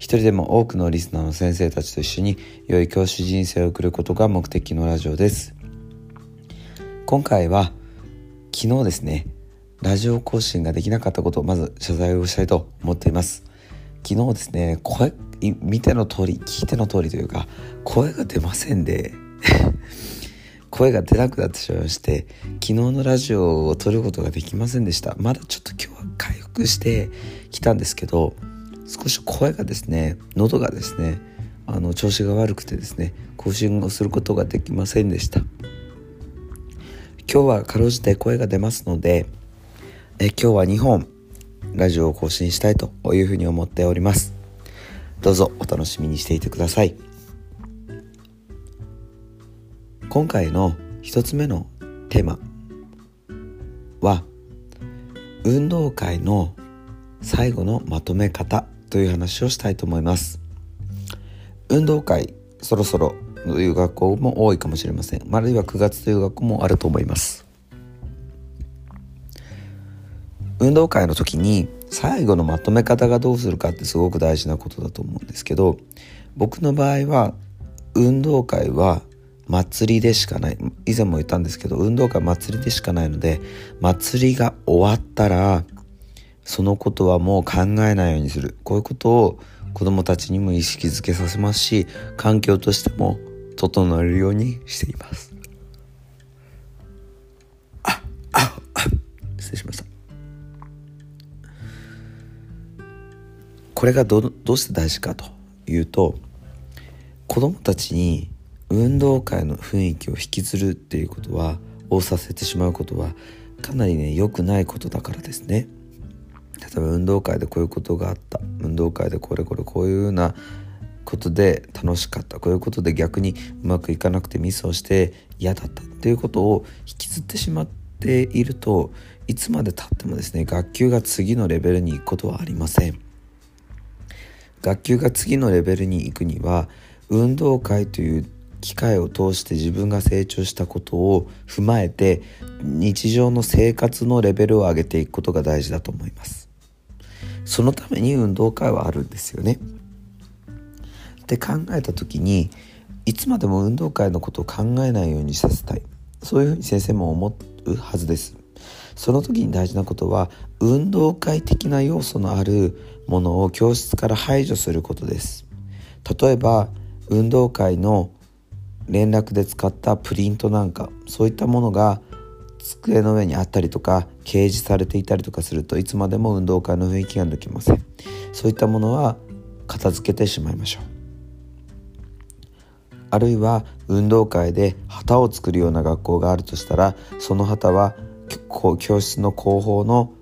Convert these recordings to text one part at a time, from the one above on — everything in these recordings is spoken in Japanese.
一人でも多くのリスナーの先生たちと一緒に良い教師人生を送ることが目的のラジオです。今回は昨日ですねラジオ更新ができなかったことをまず謝罪をしたいと思っています。昨日ですね声見ての通り聞いての通りというか声が出ませんで 声が出なくなってしまいまして昨日のラジオを撮ることができませんでした。まだちょっと今日は回復してきたんですけど少し声がですね喉がですねあの調子が悪くてですね更新をすることができませんでした。今日はかろうじて声が出ますのでえ今日は2本ラジオを更新したいというふうに思っております。どうぞお楽しみにしていてください。今回の1つ目のテーマは運動会の最後のまとめ方。という話をしたいと思います。運動会そろそろという学校も多いかもしれません。あるいは9月という学校もあると思います。運動会の時に最後のまとめ方がどうするかってすごく大事なことだと思うんですけど僕の場合は運動会は祭りでしかない。以前も言ったんですけど運動会祭りでしかないので祭りが終わったらそのことはもう考えないようにする。こういうことを子どもたちにも意識づけさせますし環境としても整えるようにしています。あああ失礼しました。これがどどうして大事かというと子どもたちに運動会の雰囲気を引きずるっていうことはをさせてしまうことはかなりね良くないことだからですね。例えば運動会でこういうことがあった。運動会でこれこれこういうようなことで楽しかった。こういうことで逆にうまくいかなくてミスをして嫌だった。っていうことを引きずってしまっているといつまでたってもですね学級が次のレベルに行くことはありません。学級が次のレベルに行くには運動会という機会を通して自分が成長したことを踏まえて日常の生活のレベルを上げていくことが大事だと思います。そのために運動会はあるんですよね。って考えた時にいつまでも運動会のことを考えないようにさせたいそういうふうに先生も思うはずです。その時に大事なことは運動会的な要素のあるものを教室から排除することです。例えば運動会の連絡で使ったプリントなんかそういったものが机の上にあったりとか掲示されていたりとかするといつまでも運動会の雰囲気が抜けません。そういったものは片付けてしまいましょう。あるいは運動会で旗を作るような学校があるとしたらその旗は教室の後方の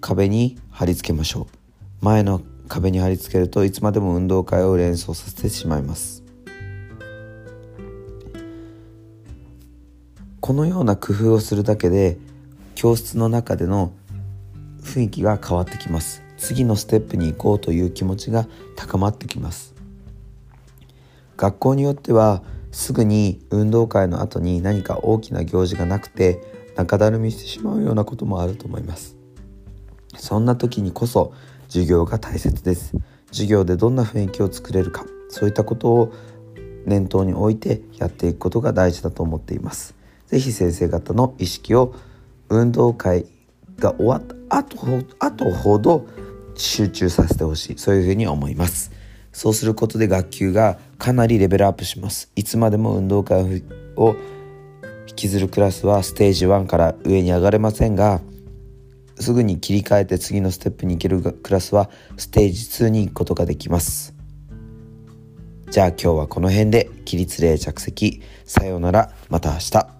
壁に貼り付けましょう。前の壁に貼り付けるといつまでも運動会を連想させてしまいます。このような工夫をするだけで教室の中での雰囲気が変わってきます。次のステップに行こうという気持ちが高まってきます。学校によってはすぐに運動会の後に何か大きな行事がなくて中だるみしてしまうようなこともあると思います。そんな時にこそ授業が大切です。授業でどんな雰囲気を作れるかそういったことを念頭に置いてやっていくことが大事だと思っています。是非先生方の意識を運動会が終わった後後ほど集中させてほしい。そういうふうに思います。そうすることで学級がかなりレベルアップします。いつまでも運動会を引きずるクラスはステージ1から上に上がれませんがすぐに切り替えて次のステップに行けるクラスはステージ2に行くことができます。じゃあ今日はこの辺で起立例着席。さようなら。また明日。